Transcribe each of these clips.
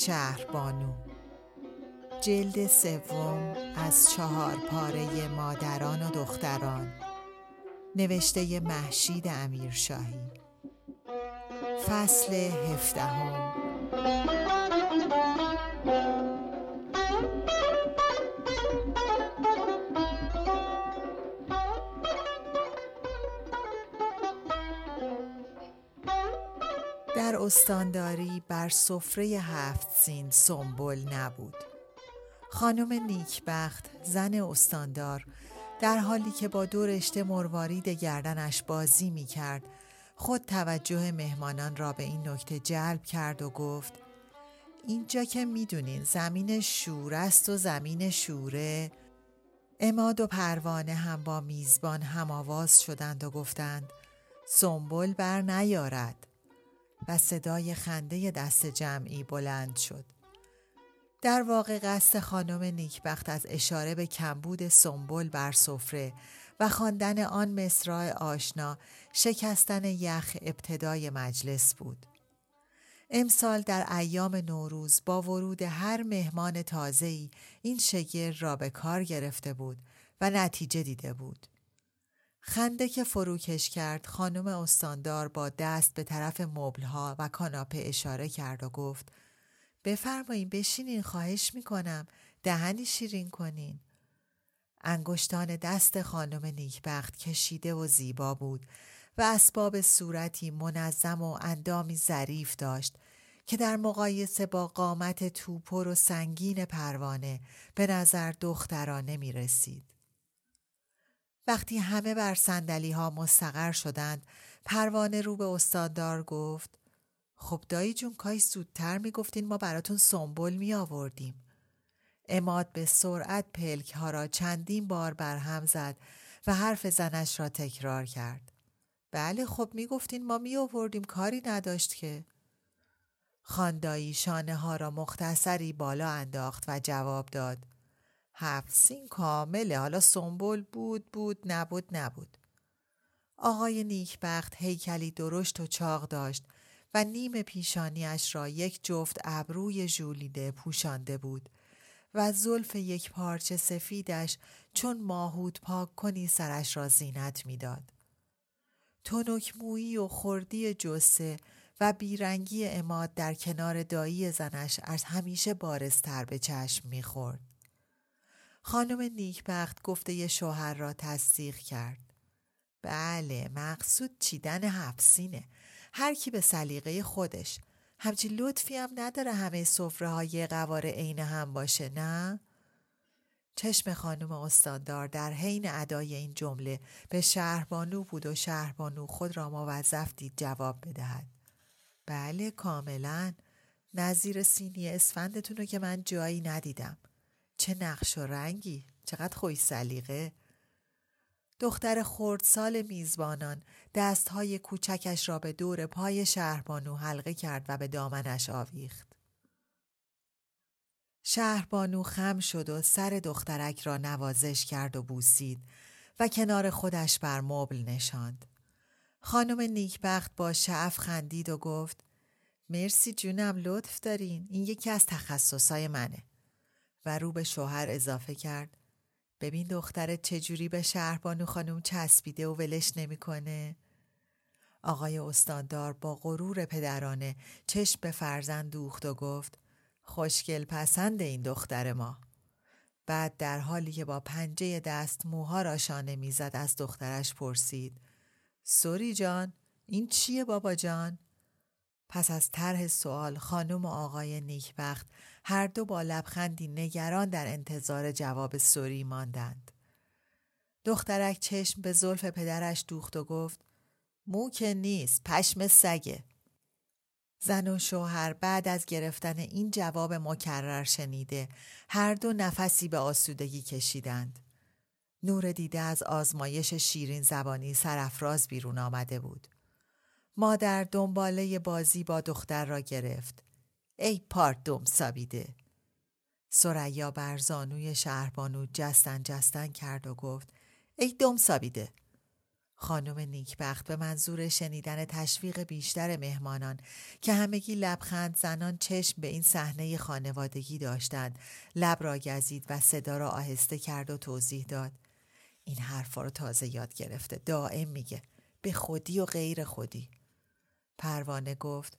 شهربانو جلد سوم از چهار پاره مادران و دختران. نوشته محشید امیرشاهی. فصل هفدهم. در استانداری بر سفره هفت سین سنبل نبود. خانم نیکبخت زن استاندار در حالی که با دو رشته مروارید گردنش بازی می کرد خود توجه مهمانان را به این نکته جلب کرد و گفت اینجا که می‌دونین زمین شور است و زمین شوره اماد و پروانه هم با میزبان هم آواز شدند و گفتند سنبل بر نیارد. و صدای خنده دست جمعی بلند شد در واقع قصد خانم نیکبخت از اشاره به کمبود سنبل بر سفره و خواندن آن مصرع آشنا شکستن یخ ابتدای مجلس بود. امسال در ایام نوروز با ورود هر مهمان تازه‌ای این شگر را به کار گرفته بود و نتیجه دیده بود. خنده که فروکش کرد خانم استاندار با دست به طرف مبلها و کاناپه اشاره کرد و گفت بفرمایین بشینین خواهش می‌کنم دهنی شیرین کنین. انگشتان دست خانم نیکبخت کشیده و زیبا بود و اسباب صورتی منظم و اندامی ظریف داشت که در مقایسه با قامت توپر و سنگین پروانه به نظر دخترانه می رسید. وقتی همه بر سندلی ها مستقر شدند پروانه رو به استاددار گفت خب دایی جون کاش زودتر می‌گفتین ما براتون سنبل می آوردیم. اماد به سرعت پلک ها را چندین بار برهم زد و حرف زنش را تکرار کرد. بله خب می‌گفتین ما می آوردیم کاری نداشت که. خاندایی شانه ها را مختصری بالا انداخت و جواب داد. هفت سین کامله حالا سنبل بود بود نبود نبود. آقای نیکبخت هیکلی درشت و چاق داشت و نیم پیشانیش را یک جفت ابروی ژولیده پوشانده بود و زلف یک پارچه سفیدش چون ماهود پاک کنی سرش را زینت می‌داد. تنک مویی و خردی جسه و بیرنگی اماد در کنار دایی زنش از همیشه بارستر به چشم می‌خورد. خانم نیکبخت گفته شوهر را تصدیق کرد. بله مقصود چیدن حفسینه هر کی به سلیقه خودش همچی لطفی هم نداره همه صفره های قوار عین هم باشه نه؟ چشم خانم استاندار در حین ادای این جمله به شهربانو بود و شهربانو خود را موظف دید جواب بدهد. بله کاملا نظیر سینی اسفندتون رو که من جایی ندیدم. چه نقش و رنگی چقدر خوش سلیقه دختر خردسال میزبانان دستهای کوچکش را به دور پای شهربانو حلقه کرد و به دامنش آویخت. شهربانو خم شد و سر دخترک را نوازش کرد و بوسید و کنار خودش بر مبل نشاند. خانم نیکبخت با شعف خندید و گفت مرسی جونم لطف دارین این یکی از تخصصای منه و رو به شوهر اضافه کرد ببین دخترت چجوری به شهربانو خانم چسبیده و ولش نمی‌کنه. آقای استاندار با غرور پدرانه چشم به فرزند دوخت و گفت خوشگل پسند این دختر ما. بعد در حالی که با پنجه دست موها را شانه می‌زد از دخترش پرسید سوری جان این چیه بابا جان؟ پس از طرح سوال خانم و آقای نیکبخت هر دو با لبخندی نگران در انتظار جواب سوری ماندند. دخترک چشم به زلف پدرش دوخت و گفت مو که نیست پشم سگه. زن و شوهر بعد از گرفتن این جواب مکرر شنیده هر دو نفسی به آسودگی کشیدند. نور دیده از آزمایش شیرین زبانی سرافراز بیرون آمده بود. مادر دنباله بازی با دختر را گرفت. ای پارت دوم سابیده. سریا بر زانوی شهربانو جستن جستن کرد و گفت ای دم سابیده. خانم نیکبخت به منظور شنیدن تشویق بیشتر مهمانان که همگی لبخند زنان چشم به این صحنه خانوادگی داشتند لب را گزید و صدا را آهسته کرد و توضیح داد این حرفا رو تازه یاد گرفته دائم میگه به خودی و غیر خودی پروانه گفت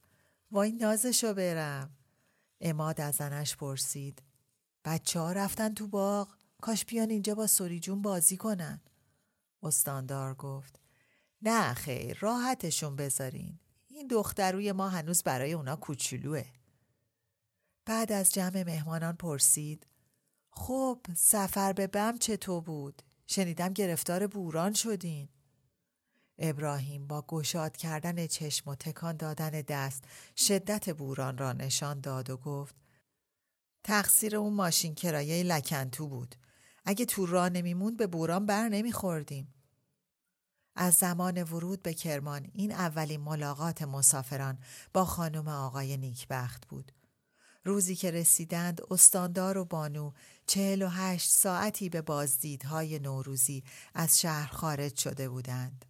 وای نازشو برم. اماد از زنش پرسید بچه ها رفتن تو باغ؟ کاش بیان اینجا با سوری جون بازی کنن. استاندار گفت نه خیر راحتشون بذارین. این دختروی ما هنوز برای اونا کوچولوه. بعد از جمع مهمانان پرسید خب سفر به بم چطور بود؟ شنیدم گرفتار بوران شدین. ابراهیم با گشاد کردن چشم و تکان دادن دست شدت بوران را نشان داد و گفت تقصیر اون ماشین کرایه لکنتو بود اگه تو راه نمیموند به بوران بر نمیخوردیم از زمان ورود به کرمان این اولین ملاقات مسافران با خانم آقای نیکبخت بود. روزی که رسیدند استاندار و بانو چهل و هشت ساعتی به بازدیدهای نوروزی از شهر خارج شده بودند.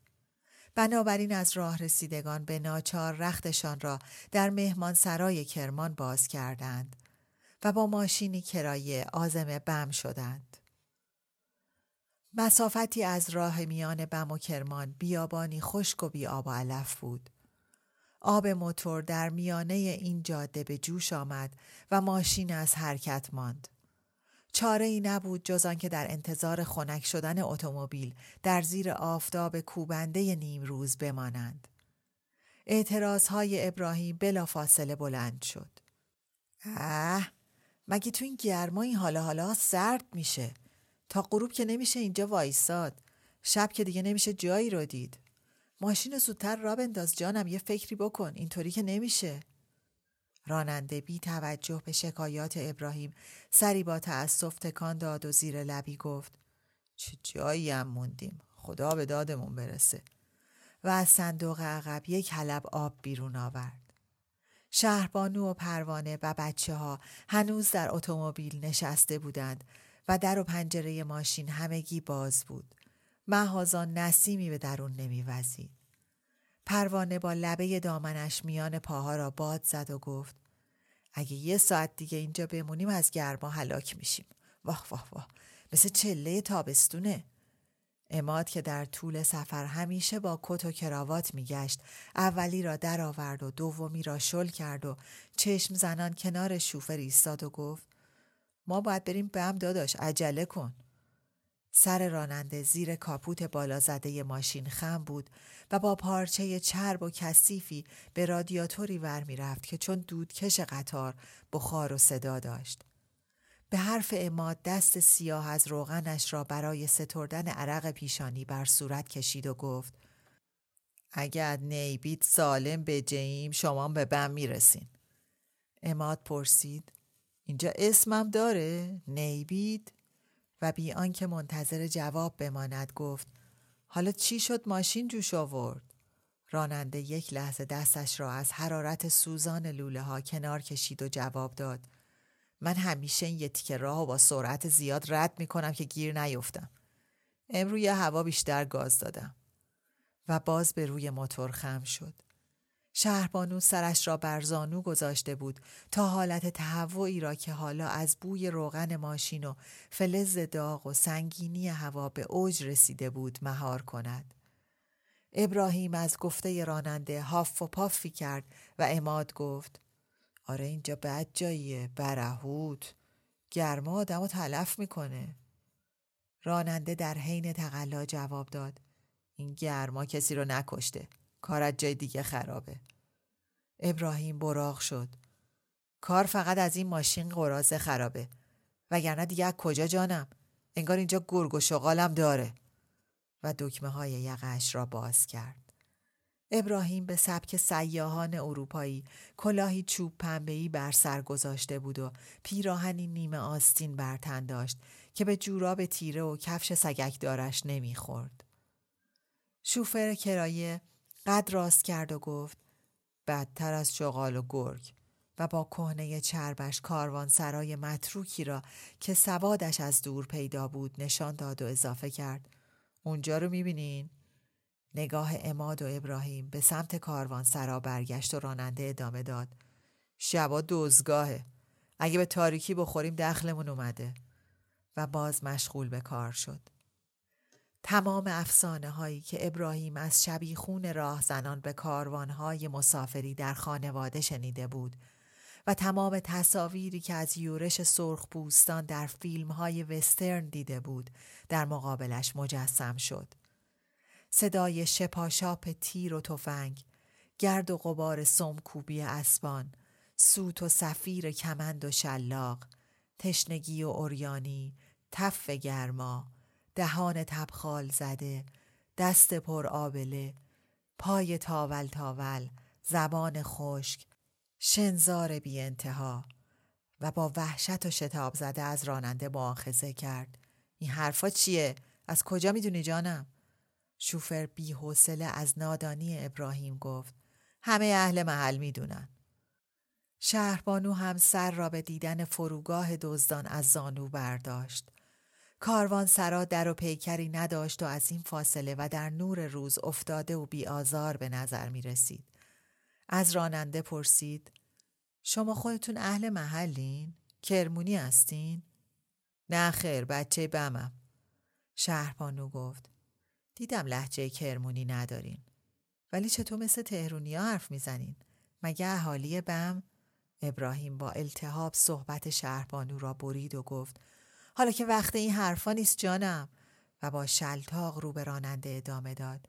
بنابراین از راه رسیدگان به ناچار رختشان را در مهمان سرای کرمان باز کردند و با ماشینی کرایه آزم بم شدند. مسافتی از راه میان بم و کرمان بیابانی خشک و بی آب و علف بود. آب موتور در میانه این جاده به جوش آمد و ماشین از حرکت ماند. چاره ای نبود جز آنکه در انتظار خنک شدن اتومبیل در زیر آفتاب کوبنده نیم روز بمانند. اعتراض های ابراهیم بلا فاصله بلند شد. اه مگه تو این گرما این حالا حالا سرد میشه؟ تا غروب که نمیشه اینجا وایساد. شب که دیگه نمیشه جایی رو دید. ماشین زودتر را بنداز جانم یه فکری بکن. اینطوری که نمیشه. راننده بی توجه به شکایات ابراهیم سری با تأسف تکان داد و زیر لبی گفت چه جایی هم موندیم خدا به دادمون برسه و از صندوق عقب یک حلب آب بیرون آورد شهربانو و پروانه و بچه ها هنوز در اتومبیل نشسته بودند و در و پنجره ماشین همگی باز بود. محازان نسیمی به درون نمیوزید. پروانه با لبه دامنش میان پاها را باد زد و گفت اگه یه ساعت دیگه اینجا بمونیم از گرما هلاک میشیم. واه واه واه مثل چله تابستونه. اماد که در طول سفر همیشه با کت و کراوات میگشت اولی را درآورد و دومی را شل کرد و چشم زنان کنار شوفر ایستاد و گفت ما باید بریم بم داداش عجله کن سر راننده زیر کاپوت بالا زده ماشین خم بود و با پارچه چرب و کثیفی به رادیاتوری ور می رفت که چون دودکش قطار بخار و صدا داشت. به حرف اماد دست سیاه از روغنش را برای ستردن عرق پیشانی بر صورت کشید و گفت اگر نیبید سالم به جیم شما به بم رسین. اماد پرسید اینجا اسمم داره؟ نیبید؟ و بی آنکه منتظر جواب بماند گفت حالا چی شد ماشین جوش آورد؟ راننده یک لحظه دستش را از حرارت سوزان لوله ها کنار کشید و جواب داد من همیشه این یه تیکه راه و با سرعت زیاد رد می کنم که گیر نیفتم. امروز یه هوا بیشتر گاز دادم. و باز به روی موتور خم شد. شهربانو سرش را بر زانو گذاشته بود تا حالت تهوعی را که حالا از بوی روغن ماشین و فلز داغ و سنگینی هوا به اوج رسیده بود مهار کند. ابراهیم از گفته راننده هاف و پافی کرد و اماد گفت آره اینجا بد جاییه برهوت. گرما آدم تلف می‌کنه. راننده در حین تقلا جواب داد این گرما کسی رو نکشته. کار جای دیگه خرابه. ابراهیم براغ شد. کار فقط از این ماشین قرازه خرابه. وگرنه دیگه از کجا جانم؟ انگار اینجا گرگ و شغالم داره. و دکمه های یقش را باز کرد. ابراهیم به سبک سیاهان اروپایی کلاهی چوب پنبهی بر سر گذاشته بود و پیراهنی نیمه آستین بر تن داشت که به جوراب تیره و کفش سگک دارش نمی‌خورد. شوفر کرایه قد راست کرد و گفت بدتر از شغال و گرگ و با کهنه چربش کاروان سرای متروکی را که سوادش از دور پیدا بود نشان داد و اضافه کرد اونجا رو می‌بینین؟ نگاه اماد و ابراهیم به سمت کاروان سرا برگشت و راننده ادامه داد شبا دوزگاهه اگه به تاریکی بخوریم دخلمون اومده. و باز مشغول به کار شد. تمام افسانه هایی که ابراهیم از شبیخون راه زنان به کاروان های مسافری در خانواده شنیده بود و تمام تصاویری که از یورش سرخ پوستان در فیلم های وسترن دیده بود در مقابلش مجسم شد. صدای شپاشاپ تیر و تفنگ، گرد و غبار سمکوبی اسبان، سوت و سفیر کمند و شلاق، تشنگی و اوریانی، تف گرما، دهان تبخال زده، دست پر آبله، پای تاول تاول، زبان خشک، شنزار بی انتها و با وحشت و شتاب زده از راننده معاخذه کرد. این حرفا چیه؟ از کجا می‌دونی جانم؟ شوفر بی حوصله از نادانی ابراهیم گفت همه اهل محل می‌دونن. شهربانو هم سر را به دیدن فروگاه دزدان از زانو برداشت. کاروان سرا در و پیکری نداشت و از این فاصله و در نور روز افتاده و بیآزار به نظر می رسید. از راننده پرسید شما خودتون اهل محلین؟ کرمونی هستین؟ نه خیر بچه بمم. شهربانو گفت دیدم لحجه کرمونی ندارین. ولی چطور مثل تهرونی ها حرف می‌زنین؟ مگه اهالی بم؟ ابراهیم با التهاب صحبت شهربانو را برید و گفت حالا که وقت این حرفا نیست جانم. و با شلتاق رو به راننده ادامه داد.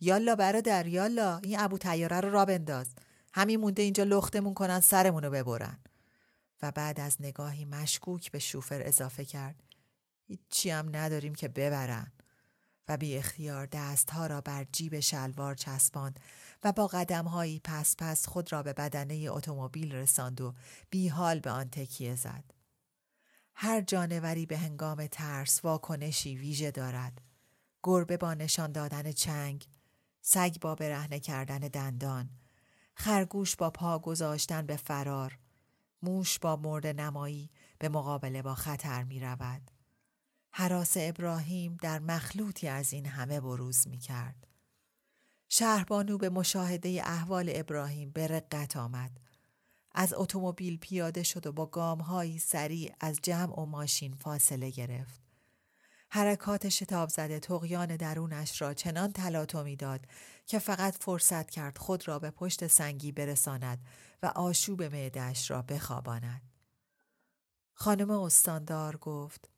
یالا برادر یالا این ابو تیاره رو را بنداز. همین مونده اینجا لختمون کنن سرمون رو ببرن. و بعد از نگاهی مشکوک به شوفر اضافه کرد. هیچی هم نداریم که ببرن. و بی اختیار دستها را بر جیب شلوار چسباند و با قدمهایی پس پس خود را به بدنه اتومبیل رساند و بی حال به آن تکیه زد. هر جانوری به هنگام ترس واکنشی ویژه دارد. گربه با نشان دادن چنگ، سگ با برهنه کردن دندان، خرگوش با پا گذاشتن به فرار، موش با مرد نمایی به مقابله با خطر می رود. حراس ابراهیم در مخلوطی از این همه بروز می کرد. شهربانو به مشاهده احوال ابراهیم به رقت آمد. از اتومبیل پیاده شد و با گامهایی سریع از جمع و ماشین فاصله گرفت. حرکات شتاب زده تقیان درونش را چنان تلاطمی داد که فقط فرصت کرد خود را به پشت سنگی برساند و آشوب معدهش را بخواباند. خانم استاندار گفت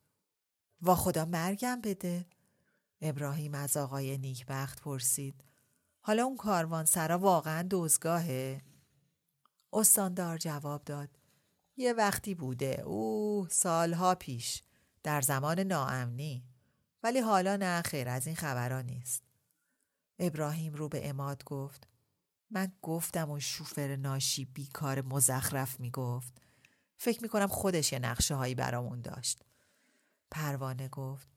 وا خدا مرگم بده ابراهیم از آقای نیکبخت پرسید حالا اون کاروان سرا واقعا دوزگاهه؟ استاندار جواب داد. یه وقتی بوده. او سالها پیش. در زمان ناامنی. ولی حالا نه خیر از این خبرها نیست. ابراهیم رو به اماد گفت. من گفتم و شوفر ناشی بیکار مزخرف می‌گفت. فکر می‌کنم خودش یه نقشه هایی برامون داشت. پروانه گفت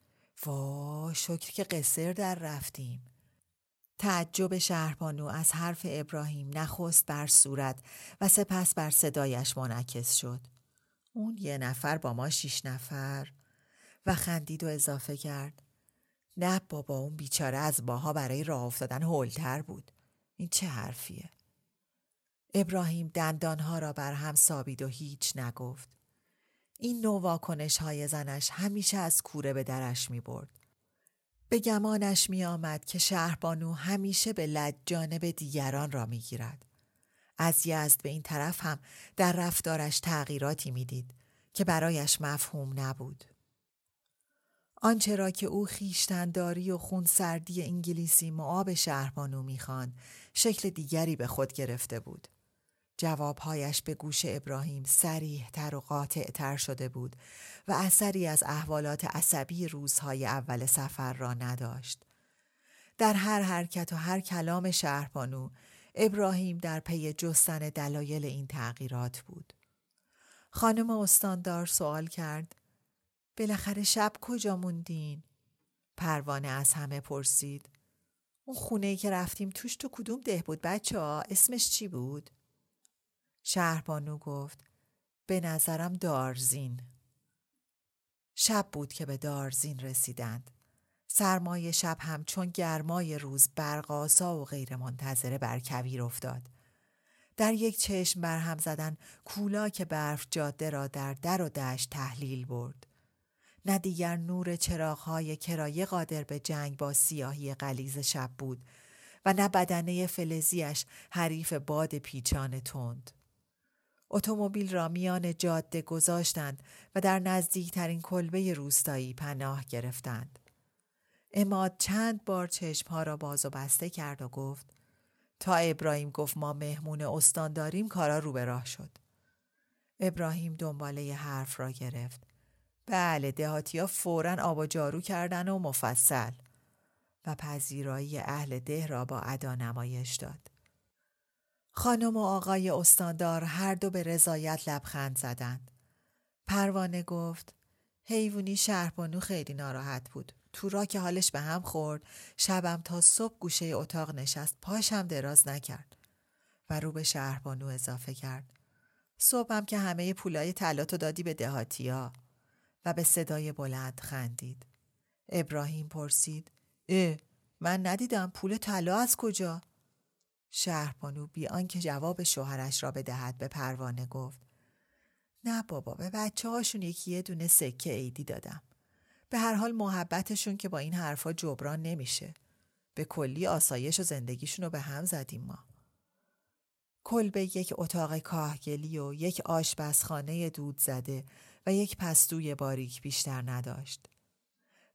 وا شکر که قصر در رفتیم. تعجب شهربانو از حرف ابراهیم نخست بر صورت و سپس بر صدایش منعکس شد. اون یه نفر با ما شیش نفر و خندید و اضافه کرد. نه بابا اون بیچاره از باها برای راه افتادن هولتر بود. این چه حرفیه؟ ابراهیم دندانها را بر هم سابید و هیچ نگفت. این نوع واکنش های زنش همیشه از کوره به درش می برد. به گمانش می آمد که شهربانو همیشه به لج جانب دیگران را می گیرد. از یزد به این طرف هم در رفتارش تغییراتی می‌دید که برایش مفهوم نبود. آنچه را که او خیشتنداری و خونسردی انگلیسی معاب شهربانو می‌خوان شکل دیگری به خود گرفته بود. جوابهایش به گوش ابراهیم سریح تر و قاطع تر شده بود و اثری از احوالات عصبی روزهای اول سفر را نداشت. در هر حرکت و هر کلام شهربانو ابراهیم در پی جستن دلایل این تغییرات بود. خانم استاندار سوال کرد بالاخره شب کجا موندین؟ پروانه از همه پرسید. اون خونه که رفتیم توش تو کدوم ده بود بچه ها؟ اسمش چی بود؟ شهربانو گفت به نظرم دارزین. شب بود که به دارزین رسیدند. سرمای شب هم چون گرمای روز برقاسا و غیر منتظره بر کویر افتاد. در یک چشم برهم زدن کولا که برف جاده را در در و دشت تحلیل برد. نه دیگر نور چراغهای کرایه قادر به جنگ با سیاهی قلیز شب بود و نه بدنه فلزیش حریف باد پیچان تند. اتومبیل را میان جاده گذاشتند و در نزدیکترین کلبه روستایی پناه گرفتند. اماد چند بار چشمها را باز و بسته کرد و گفت تا ابراهیم گفت ما مهمون استان داریم کارا رو به راه شد. ابراهیم دنباله حرف را گرفت. بله دهاتی ها فورا آب و جارو کردن و مفصل و پذیرایی اهل ده را با ادا نمایش داد. خانم و آقای استاندار هر دو به رضایت لبخند زدند. پروانه گفت حیوانی شهربانو خیلی ناراحت بود. تو را که حالش به هم خورد شبم تا صبح گوشه اتاق نشست پاشم دراز نکرد و رو به شهربانو اضافه کرد. صبحم که همه پولای طلاتو دادی به دهاتیا و به صدای بلند خندید. ابراهیم پرسید اه من ندیدم پول طلا از کجا؟ شهربانو بی آنکه جواب شوهرش را بدهد به پروانه گفت نه بابا به بچه هاشون یکی یه دونه سکه عیدی دادم. به هر حال محبتشون که با این حرفا جبران نمیشه. به کلی آسایش و زندگیشون رو به هم زدیم ما. کلبه یک اتاق کاهگلی و یک آشپزخانه دود زده و یک پستوی باریک بیشتر نداشت.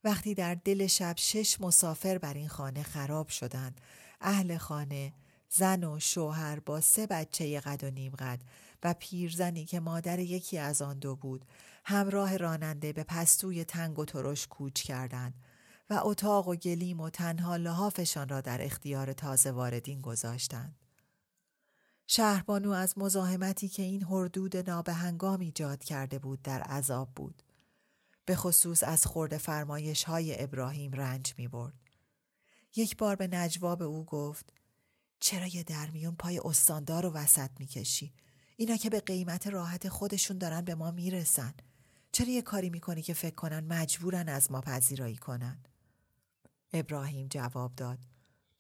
وقتی در دل شب شش مسافر بر این خانه خراب شدند، اهل خانه زن و شوهر با سه بچه قد و نیم قد و پیرزنی که مادر یکی از آن دو بود همراه راننده به پستوی تنگ و ترش کوچ کردند و اتاق و گلیم و تنها لحافشان را در اختیار تازه واردین گذاشتند. شهربانو از مزاحمتی که این حردود نابهنگام ایجاد کرده بود در عذاب بود. به خصوص از خورد فرمایش های ابراهیم رنج می برد. یک بار به نجواب او گفت چرا یه درمیون پای استاندار رو وسط می‌کشی؟ اینا که به قیمت راحت خودشون دارن به ما می‌رسن. چرا یه کاری می‌کنی که فکر کنن مجبورن از ما پذیرایی کنن؟ ابراهیم جواب داد.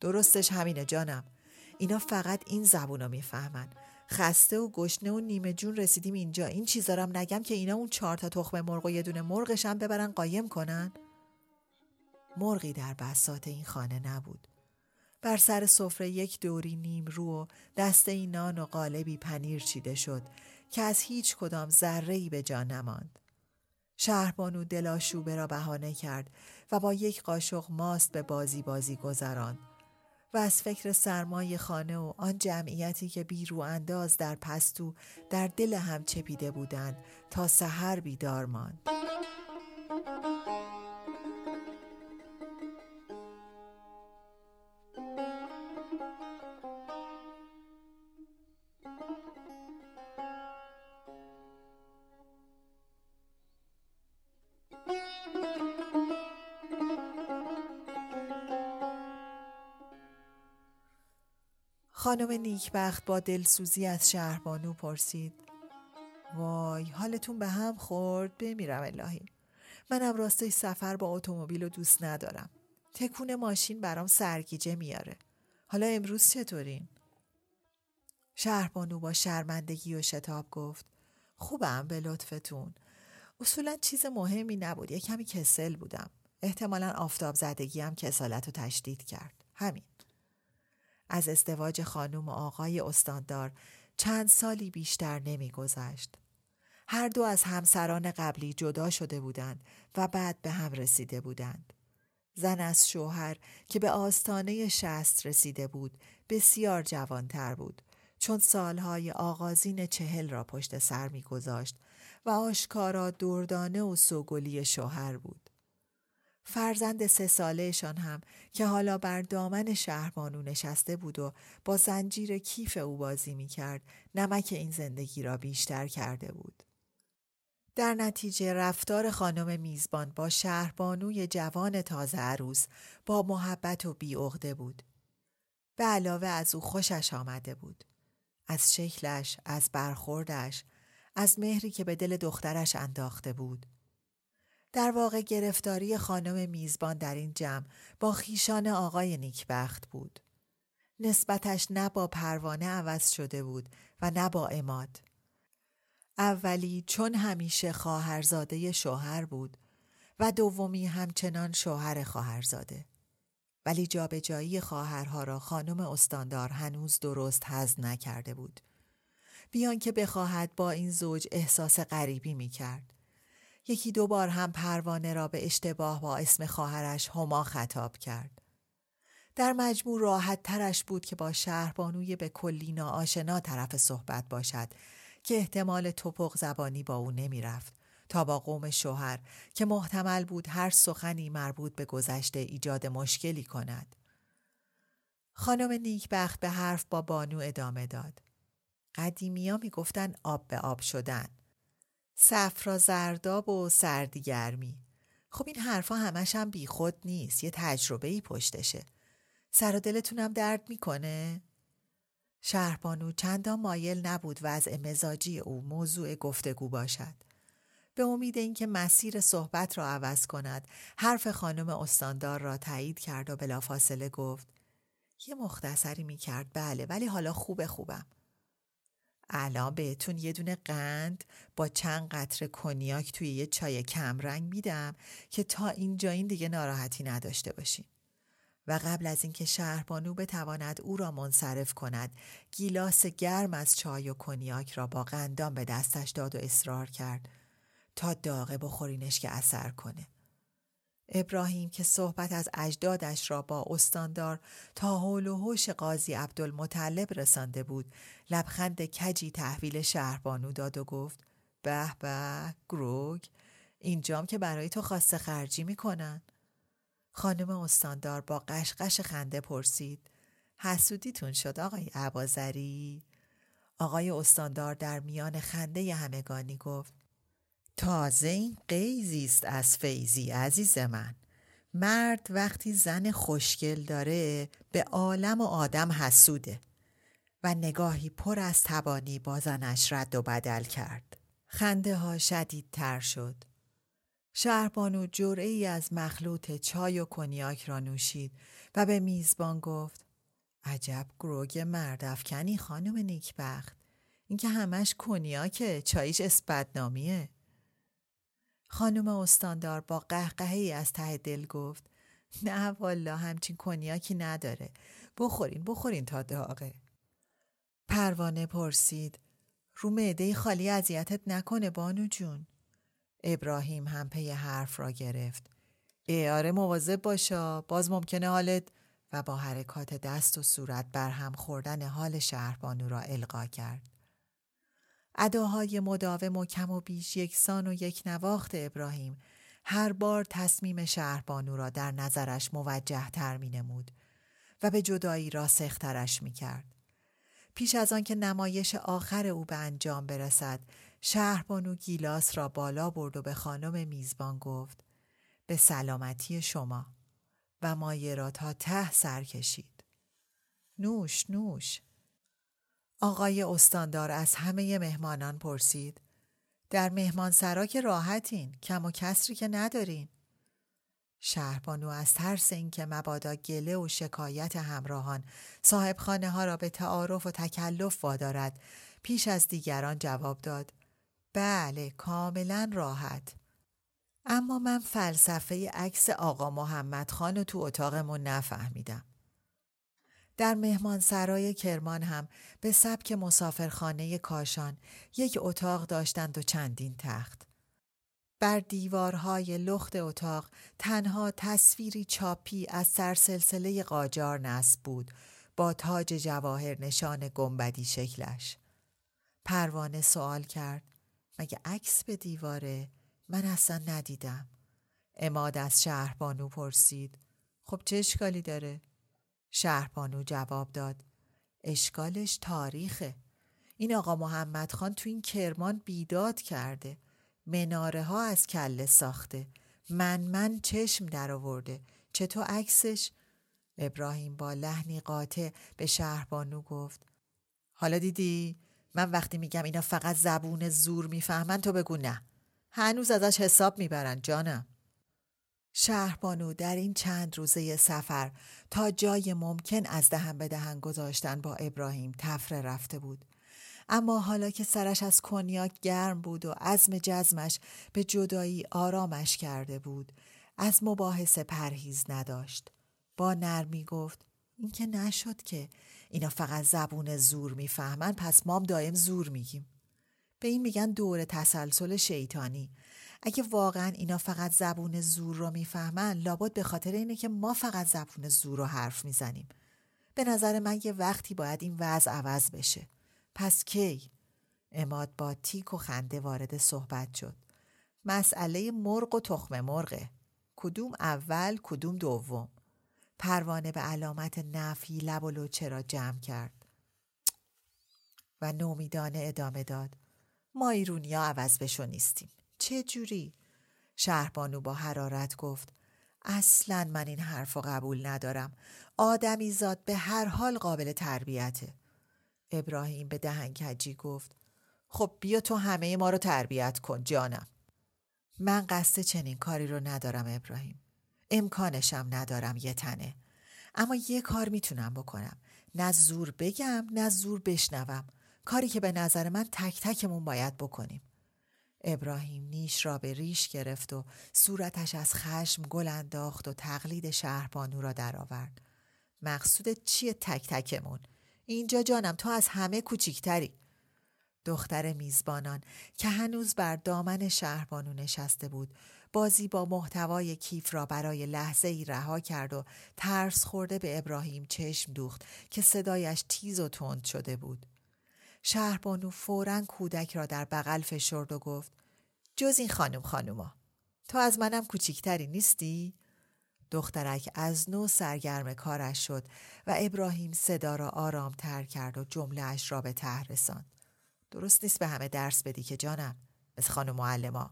درستش همینه جانم. اینا فقط این زبون رو می‌فهمن. خسته و گشنه و نیمه جون رسیدیم اینجا این چیزارم نگم که اینا اون چهار تا تخم مرغ و یه دونه مرغشم ببرن قایم کنن مرغی در بسات این خانه نبود بر سر سفره یک دوری نیم رو و دسته نان و قالبی پنیر چیده شد که از هیچ کدام ذره به جا نماند. شهربانو دلاشوبه را بهانه کرد و با یک قاشق ماست به بازی بازی گذراند و از فکر سرمای خانه و آن جمعیتی که بیرو انداز در پستو در دل هم چپیده بودند تا سحر بیدار ماند. خانم نیکبخت با دلسوزی از شهربانو پرسید. وای حالتون به هم خورد؟ بمیرم الهی. منم راستش سفر با اتومبیل رو دوست ندارم. تکون ماشین برام سرگیجه میاره. حالا امروز چطورین؟ شهربانو با شرمندگی و شتاب گفت. خوبم به لطفتون. اصولا چیز مهمی نبود. یه کمی کسل بودم. احتمالا آفتاب زدگی هم کسالت رو تشدید کرد. همین. از ازدواج خانم و آقای استاندار چند سالی بیشتر نمیگذشت. هر دو از همسران قبلی جدا شده بودند و بعد به هم رسیده بودند. زن از شوهر که به آستانه شست رسیده بود بسیار جوانتر بود چون سالهای آغازین چهل را پشت سر میگذاشت و آشکارا دردانه و سوگلی شوهر بود. فرزند سه سالهشان هم که حالا بر دامن شهربانو نشسته بود و با زنجیر کیف او بازی می کرد نمک این زندگی را بیشتر کرده بود. در نتیجه رفتار خانم میزبان با شهربانوی جوان تازه عروس با محبت و بیعقده بود. به علاوه از او خوشش آمده بود. از شکلش، از برخوردش، از مهری که به دل دخترش انداخته بود. در واقع گرفتاری خانم میزبان در این جمع با خیشان آقای نیکبخت بود. نسبتش نه با پروانه عوض شده بود و نه با اماد. اولی چون همیشه خواهرزاده شوهر بود و دومی همچنان شوهر خواهرزاده. ولی جابجایی خواهرها را خانم استاندار هنوز درست هضم نکرده بود. بیان که بخواهد با این زوج احساس غریبی می کرد. یکی دو بار هم پروانه را به اشتباه با اسم خواهرش هما خطاب کرد. در مجموع راحت ترش بود که با شهربانوی به کلی ناآشنا طرف صحبت باشد که احتمال توپق زبانی با او نمی رفت تا با قوم شوهر که محتمل بود هر سخنی مربوط به گذشته ایجاد مشکلی کند. خانم نیکبخت به حرف با بانو ادامه داد. قدیمی ها می گفتن آب به آب شدن. سفرا زرداب و سردی گرمی. خب این حرفا همش هم بی خود نیست. یه تجربه ای پشتشه. سر و دلتونم درد می‌کنه؟ شهربانو چندان مایل نبود وضع مزاجی او موضوع گفتگو باشد. به امید اینکه مسیر صحبت را عوض کند حرف خانم استاندار را تایید کرد و بلافاصله گفت یه مختصری می کرد بله ولی حالا خوبه خوبم الان بهتون یه دونه قند با چند قطره کنیاک توی یه چای کمرنگ میدم که تا اینجا این دیگه ناراحتی نداشته باشین. و قبل از اینکه شهربانو بتواند او را منصرف کند گیلاس گرم از چای و کنیاک را با قندان به دستش داد و اصرار کرد تا داغه بخورینش که اثر کنه. ابراهیم که صحبت از اجدادش را با استاندار تا حول و حوش قاضی عبدالمطلب رسانده بود لبخند کجی تحویل شهربانو داد و گفت به به گروگ اینجام که برای تو خاصه خرجی می‌کنن. خانم استاندار با قشقش خنده پرسید حسودیتون شد آقای عبازری آقای استاندار در میان خنده همگانی گفت تازه این قیزی است از فیزی عزیز من. مرد وقتی زن خوشگل داره به عالم و آدم حسوده و نگاهی پر از تبانی با زنش رد و بدل کرد. خنده ها شدید تر شد. شهربانو جرعه ای از مخلوط چای و کنیاک را نوشید و به میزبان گفت عجب گروگ مردفکنی خانم نیکبخت. اینکه همش کنیاکه چایش اسپدنامیه خانم استاندار با قهقهی از ته دل گفت نه والا همچین کنیاکی نداره. بخورین بخورین تا داغه. پروانه پرسید رو معده خالی اذیتت نکنه بانو جون. ابراهیم هم پی حرف را گرفت. آره مواظب باشا. باز ممکنه حالت و با حرکات دست و صورت بر هم خوردن حال شهربانو را القا کرد. اداهای مداوم و کم و بیش یکسان و یک نواخت ابراهیم هر بار تصمیم شهربانو را در نظرش موجه تر می نمود و به جدایی را سخترش می کرد. پیش از آن که نمایش آخر او به انجام برسد شهربانو گیلاس را بالا برد و به خانم میزبان گفت به سلامتی شما و مایه را تا ته سر کشید. نوش نوش آقای استاندار از همه مهمانان پرسید. در مهمان سرا که راحتین کم و کسری که ندارین. شهربانو از ترس اینکه مبادا گله و شکایت همراهان صاحب خانه ها را به تعارف و تکلف وادارد پیش از دیگران جواب داد. بله کاملا راحت. اما من فلسفه عکس آقا محمد خان تو اتاقمون نفهمیدم. در مهمانسرای کرمان هم به سبک مسافرخانه کاشان یک اتاق داشتند و چندین تخت. بر دیوارهای لخت اتاق تنها تصویری چاپی از سرسلسله قاجار نصب بود با تاج جواهر نشان گنبدی شکلش. پروانه سوال کرد مگه عکس به دیواره؟ من اصلا ندیدم. اماد از شهربانو پرسید خب چه اشکالی داره؟ شهربانو جواب داد. اشکالش تاریخه. این آقا محمد خان تو این کرمان بیداد کرده. مناره ها از کله ساخته. من من چشم در آورده چطور عکسش؟ ابراهیم با لحنی قاطع به شهربانو گفت. حالا دیدی؟ من وقتی میگم اینا فقط زبون زور می‌فهمن تو بگو نه. هنوز ازش حساب می‌برن جانم. شهربانو در این چند روزه سفر تا جای ممکن از دهن به دهن گذاشتن با ابراهیم تفره رفته بود. اما حالا که سرش از کنیاک گرم بود و عزم جزمش به جدایی آرامش کرده بود از مباحث پرهیز نداشت. با نرمی گفت این که نشد که اینا فقط زبون زور می‌فهمن پس مام دایم زور میگیم. به این میگن دور تسلسل شیطانی اگه واقعا اینا فقط زبون زور رو می‌فهمن لابد به خاطر اینه که ما فقط زبون زور رو حرف می‌زنیم. به نظر من یه وقتی باید این وضع عوض بشه. پس کی؟ اماد با تیک و خنده وارد صحبت شد. مسئله مرغ و تخم مرغه. کدوم اول کدوم دوم؟ پروانه به علامت نفی لب و لوچه را جمع کرد. و نومیدانه ادامه داد. ما ایرونیا عوض بشو نیستیم. چه جوری؟ شهربانو با حرارت گفت اصلا من این حرف رو قبول ندارم. آدمی زاد به هر حال قابل تربیته. ابراهیم به دهنکجی گفت خب بیا تو همه ما رو تربیت کن جانم. من قصد چنین کاری رو ندارم ابراهیم. امکانشم ندارم یه تنه. اما یه کار می‌تونم بکنم. نه زور بگم نه زور بشنوم. کاری که به نظر من تک تکمون باید بکنیم. ابراهیم نیش را به ریش گرفت و صورتش از خشم گل انداخت و تقلید شهربانو را درآورد. مقصود چیه تک تکمون؟ اینجا جانم تو از همه کوچیکتری. دختر میزبانان که هنوز بر دامن شهربانو نشسته بود بازی با محتوای کیف را برای لحظه ای رها کرد و ترس خورده به ابراهیم چشم دوخت که صدایش تیز و تند شده بود. شهربانو فورا کودک را در بغل فشرد و گفت جز این خانم خانوما تو از منم کوچیکتری نیستی؟ دخترک از نو سرگرم کارش شد و ابراهیم صدا را آرام تر کرد و جمله اش را به ته رساند. درست نیست به همه درس بدی که جانم مثل خانم معلما.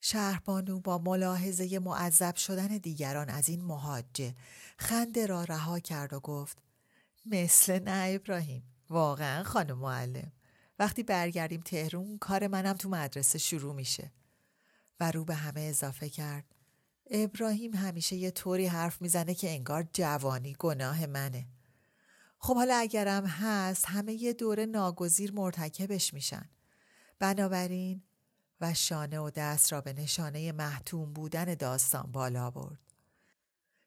شهربانو با ملاحظه معذب شدن دیگران از این مهاجه خنده را رها کرد و گفت مثل نه ابراهیم واقعا خانم معلم وقتی برگردیم تهرون کار منم تو مدرسه شروع میشه. و رو به همه اضافه کرد. ابراهیم همیشه یه طوری حرف می‌زنه که انگار جوانی گناه منه. خب حالا اگرم هست همه یه دوره ناگزیر مرتکبش میشن. بنابراین و شانه و دست را به نشانه محتوم بودن داستان بالا برد.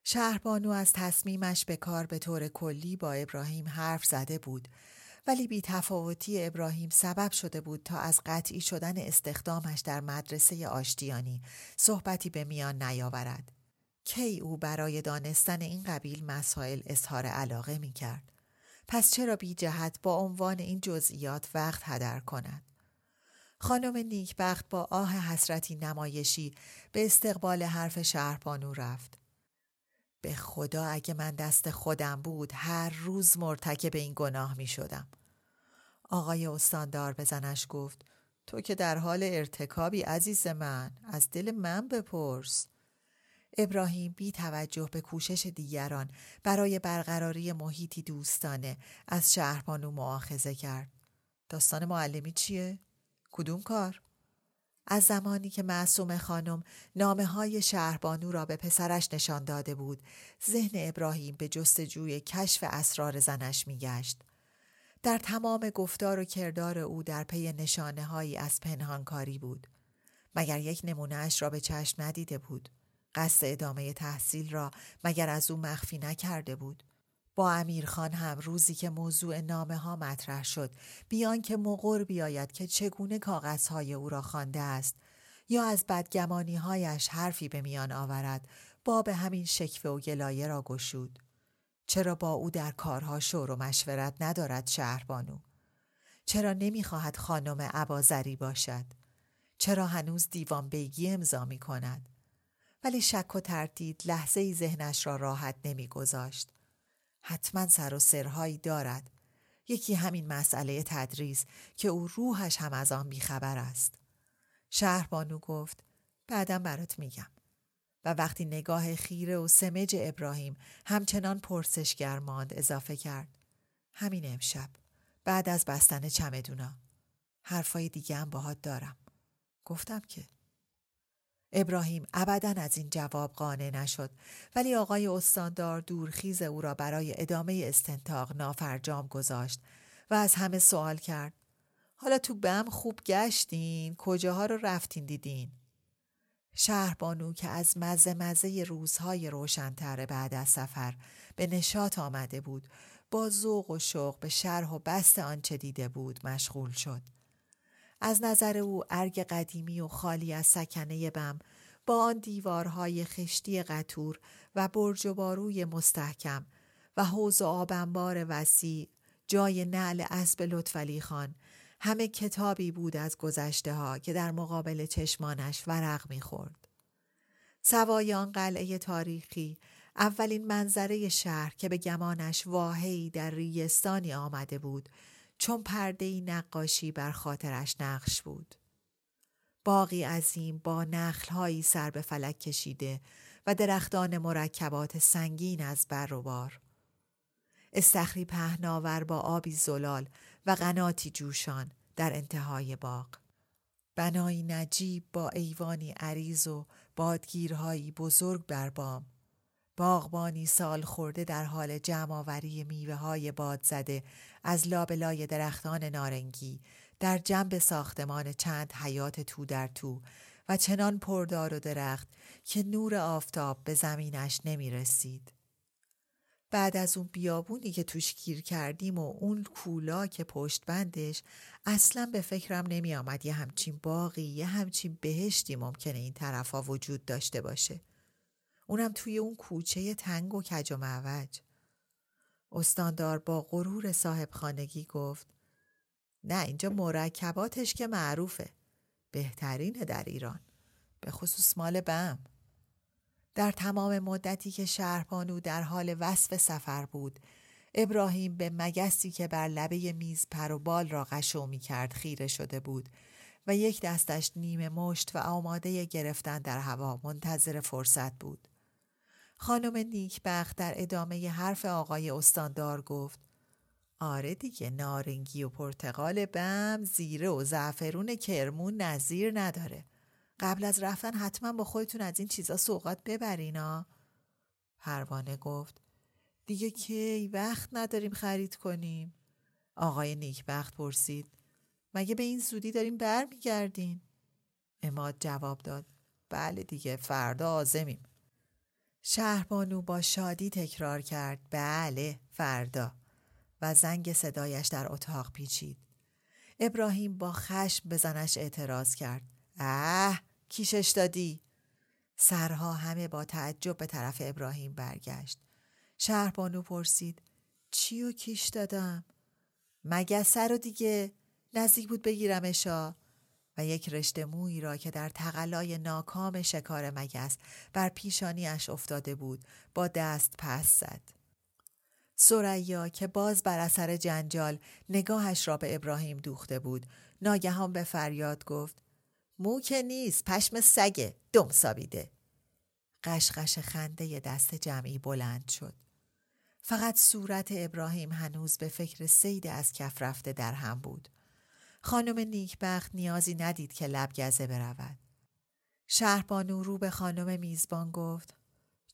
شهربانو از تصمیمش به کار به طور کلی با ابراهیم حرف زده بود. ولی بی تفاوتی ابراهیم سبب شده بود تا از قطعی شدن استخدامش در مدرسه آشتیانی صحبتی به میان نیاورد. کی او برای دانستن این قبیل مسائل اظهار علاقه می کرد؟ پس چرا بی جهت با عنوان این جزئیات وقت هدر کند؟ خانم نیکبخت با آه حسرتی نمایشی به استقبال حرف شهربانو رفت. به خدا اگه من دست خودم بود هر روز مرتکب این گناه می شدم. آقای استاندار به زنش گفت تو که در حال ارتکابی عزیز من از دل من بپرس. ابراهیم بی توجه به کوشش دیگران برای برقراری محیطی دوستانه از شهربانو معاخزه کرد. داستان معلمی چیه؟ کدوم کار؟ از زمانی که معصوم خانم نامه های شهربانو را به پسرش نشان داده بود ذهن ابراهیم به جستجوی کشف اسرار زنش میگشت. در تمام گفتار و کردار او در پی نشانه هایی از پنهانکاری بود. مگر یک نمونهش را به چشم ندیده بود؟ قصد ادامه تحصیل را مگر از او مخفی نکرده بود؟ با امیرخان هم روزی که موضوع نامه ها مطرح شد بیان که مقر بیاید که چگونه کاغذهای او را خوانده است یا از بدگمانی هایش حرفی به میان آورد با به همین شکوه و گلایه را گشود. چرا با او در کارها شور و مشورت ندارد شهربانو؟ چرا نمی‌خواهد خانم عبازری باشد؟ چرا هنوز دیوان بیگی امضا می کند ولی شک و تردید لحظه ای ذهنش را راحت نمیگذاشت. حتما سر و سرهایی دارد. یکی همین مسئله تدریس که او روحش هم از آن بیخبر است. شهربانو گفت بعدم برات میگم. و وقتی نگاه خیره و سمج ابراهیم همچنان پرسشگر ماند اضافه کرد. همین امشب بعد از بستن چمدونا. حرفای دیگه هم باهات دارم. گفتم که ابراهیم ابدا از این جواب قانع نشد. ولی آقای استاندار دورخیز او را برای ادامه استنتاق نافرجام گذاشت و از همه سوال کرد. حالا تو بم خوب گشتین؟ کجاها رو رفتین دیدین؟ شهربانو که از مزه مزه روزهای روشنتر بعد از سفر به نشاط آمده بود با ذوق و شوق به شرح و بست آنچه دیده بود مشغول شد. از نظر او ارگ قدیمی و خالی از سکنه بم با آن دیوارهای خشتی قطور و برج و باروی مستحکم و حوز و آبنبار وسیع جای نعل اسب لطفعلی خان همه کتابی بود از گذشته ها که در مقابل چشمانش ورق می‌خورد. سوای آن قلعه تاریخی اولین منظره شهر که به گمانش واهی در ریستانی آمده بود چون پرده نقاشی بر خاطرش نقش بود. باقی عظیم با نخلهایی سر به فلک کشیده و درختان مرکبات سنگین از بر و بار. استخری پهناور با آبی زلال و قناتی جوشان در انتهای باغ. بنایی نجیب با ایوانی عریض و بادگیرهایی بزرگ بر بام. باغبانی سال خورده در حال جمعآوری میوه های باد زده از لابلای درختان نارنگی در جنب ساختمان چند حیات تو در تو و چنان پردار و درخت که نور آفتاب به زمینش نمی رسید. بعد از اون بیابونی که توش گیر کردیم و اون کولا که پشت بندش اصلا به فکرم نمی آمد یه همچین باقی یه همچین بهشتی ممکنه این طرف ها وجود داشته باشه. اونم توی اون کوچه تنگ و کج و معوج. استاندار با غرور صاحب خانگی گفت نه اینجا مرکباتش که معروفه. بهترینه در ایران. به خصوص مال بم. در تمام مدتی که شهربانو در حال وصف سفر بود ابراهیم به مگسی که بر لبه میز پر و بال را قشو می کرد خیره شده بود و یک دستش نیمه مشت و آماده گرفتن در هوا منتظر فرصت بود. خانم نیکبخت در ادامه حرف آقای استاندار گفت آره دیگه نارنگی و پرتقال بم زیره و زعفرون کرمون نظیر نداره. قبل از رفتن حتما با خودتون از این چیزا سوقات ببرینا پروانه گفت دیگه کی وقت نداریم خرید کنیم؟ آقای نیکبخت پرسید مگه به این زودی داریم برمیگردین؟ اماد جواب داد بله دیگه فردا آزمیم. شهربانو با شادی تکرار کرد. بله فردا. و زنگ صدایش در اتاق پیچید. ابراهیم با خشم به زنش اعتراض کرد. اه کیشش دادی؟ سرها همه با تعجب به طرف ابراهیم برگشت. شهربانو پرسید. چی و کیش دادم؟ سر رو دیگه نزدیک بود بگیرمشا؟ و یک رشته مویی را که در تقلای ناکام شکار مگس بر پیشانیش افتاده بود با دست پس زد. سریا که باز بر اثر جنجال نگاهش را به ابراهیم دوخته بود ناگهان به فریاد گفت مو که نیست پشم سگه دم سابیده. قشقش خنده دست جمعی بلند شد. فقط صورت ابراهیم هنوز به فکر سید از کف رفته در هم بود. خانم نیکبخت نیازی ندید که لبگزه برود. شهربانو رو به خانم میزبان گفت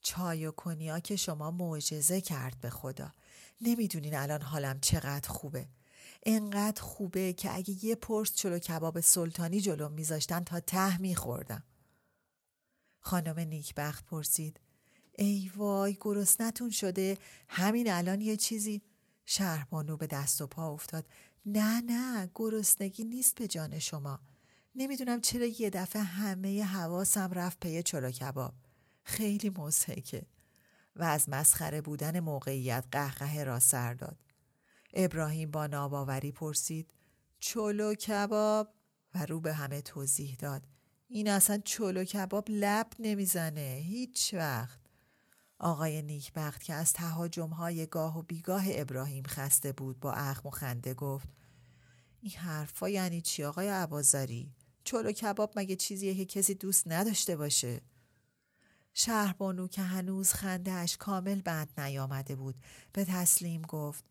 چای و کنیا که شما معجزه کرد به خدا. نمی‌دونین الان حالم چقدر خوبه. انقدر خوبه که اگه یه پرس چلو کباب سلطانی جلو میذاشتن تا ته میخوردم. خانم نیکبخت پرسید ای وای گرسنتون شده. همین الان یه چیزی؟ شهربانو به دست و پا افتاد. نه نه گرسنگی نیست به جان شما. نمی‌دونم چرا یه دفعه همه حواسم رفت پی چلو کباب. خیلی مزهکه و از مسخره بودن موقعیت قهقه را سر داد. ابراهیم با ناباوری پرسید چلو کباب؟ و رو به همه توضیح داد. این اصلا چلو کباب لب نمی‌زنه هیچ وقت. آقای نیکبخت که از های گاه و بیگاه ابراهیم خسته بود با اخم و خنده گفت این حرفا یعنی چی آقای عبازاری؟ چلو کباب مگه چیزیه که کسی دوست نداشته باشه؟ شهربانو که هنوز خندهش کامل بند نیامده بود به تسلیم گفت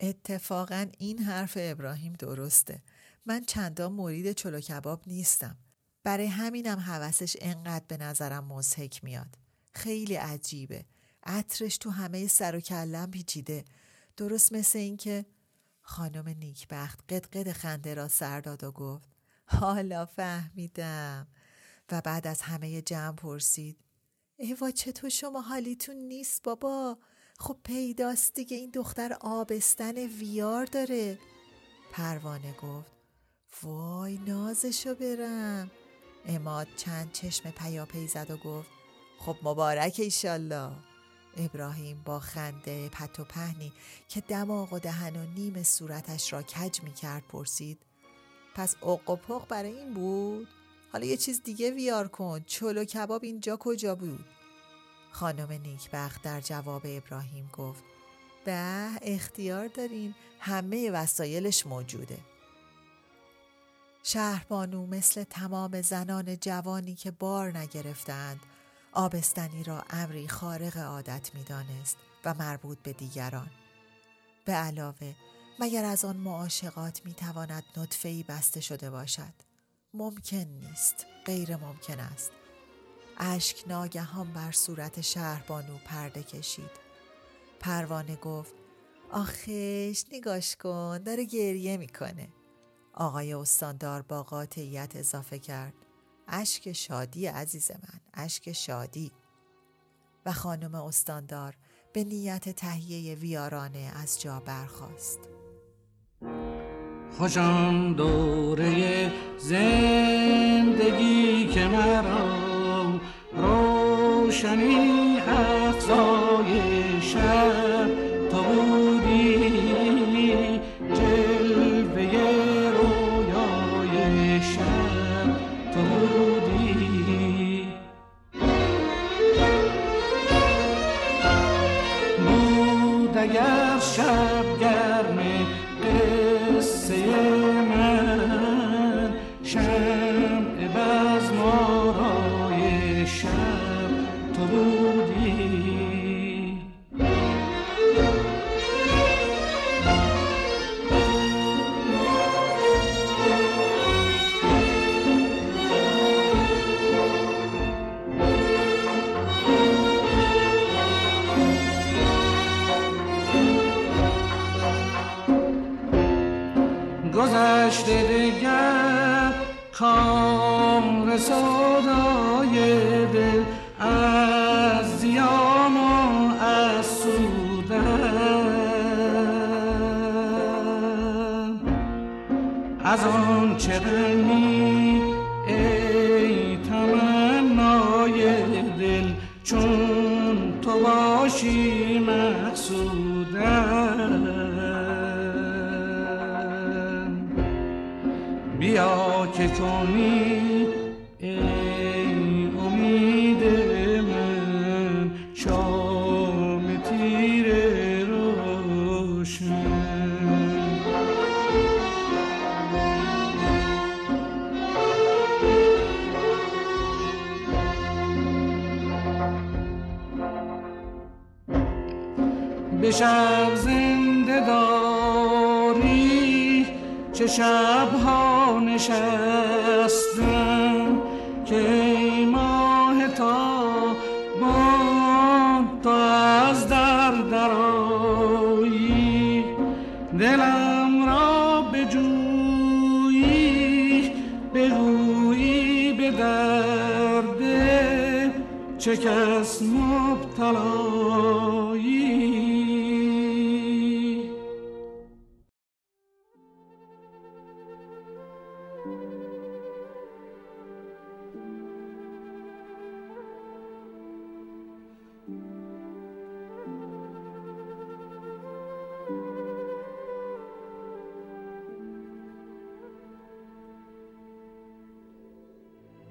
اتفاقا این حرف ابراهیم درسته من چندان مرید چلو کباب نیستم برای همینم حوسش انقدر به نظرم مزهک میاد خیلی عجیبه عطرش تو همه سر و کلم پیچیده. درست مثل اینکه خانم نیکبخت قدقد خنده را سر داد و گفت حالا فهمیدم. و بعد از همه جمع پرسید ایوا چطور شما حالیتون نیست بابا؟ خب پیداست دیگه این دختر آبستن ویار داره. پروانه گفت وای نازشو برم. اماد چند چشم پیاپی زد و گفت خب مبارک ایشالله. ابراهیم با خنده پت و پهنی که دماغ و دهن و نیم صورتش را کج می کرد پرسید پس اق برای این بود؟ حالا یه چیز دیگه ویار کن چلو کباب اینجا کجا بود؟ خانم نیکبخت در جواب ابراهیم گفت به اختیار دارین همه وسایلش موجوده شهربانو مثل تمام زنان جوانی که بار نگرفتند آبستنی را امری خارق عادت می دانست و مربوط به دیگران. به علاوه مگر از آن معاشقات می تواند نطفه بسته شده باشد. ممکن نیست. غیر ممکن است. اشک ناگهان بر صورت شهربانو پرده کشید. پروانه گفت آخش نگاش کن داره گریه می‌کنه. آقای استاندار با قاطعیت اضافه کرد. اشک شادی عزیز من اشک شادی. و خانم استاندار به نیت تهیه ویارانه از جا برخاست. خوشم دوره زندگی که مرا روشنی افزای از آن چه غمی ای تمنای دل چون تو باشی مقصودن بیا که کنی شب زنده داری چه شبها نشستم که ماه تا با تو از در درایی دلم را بجویی بگویی به درد چه کس مبتلایی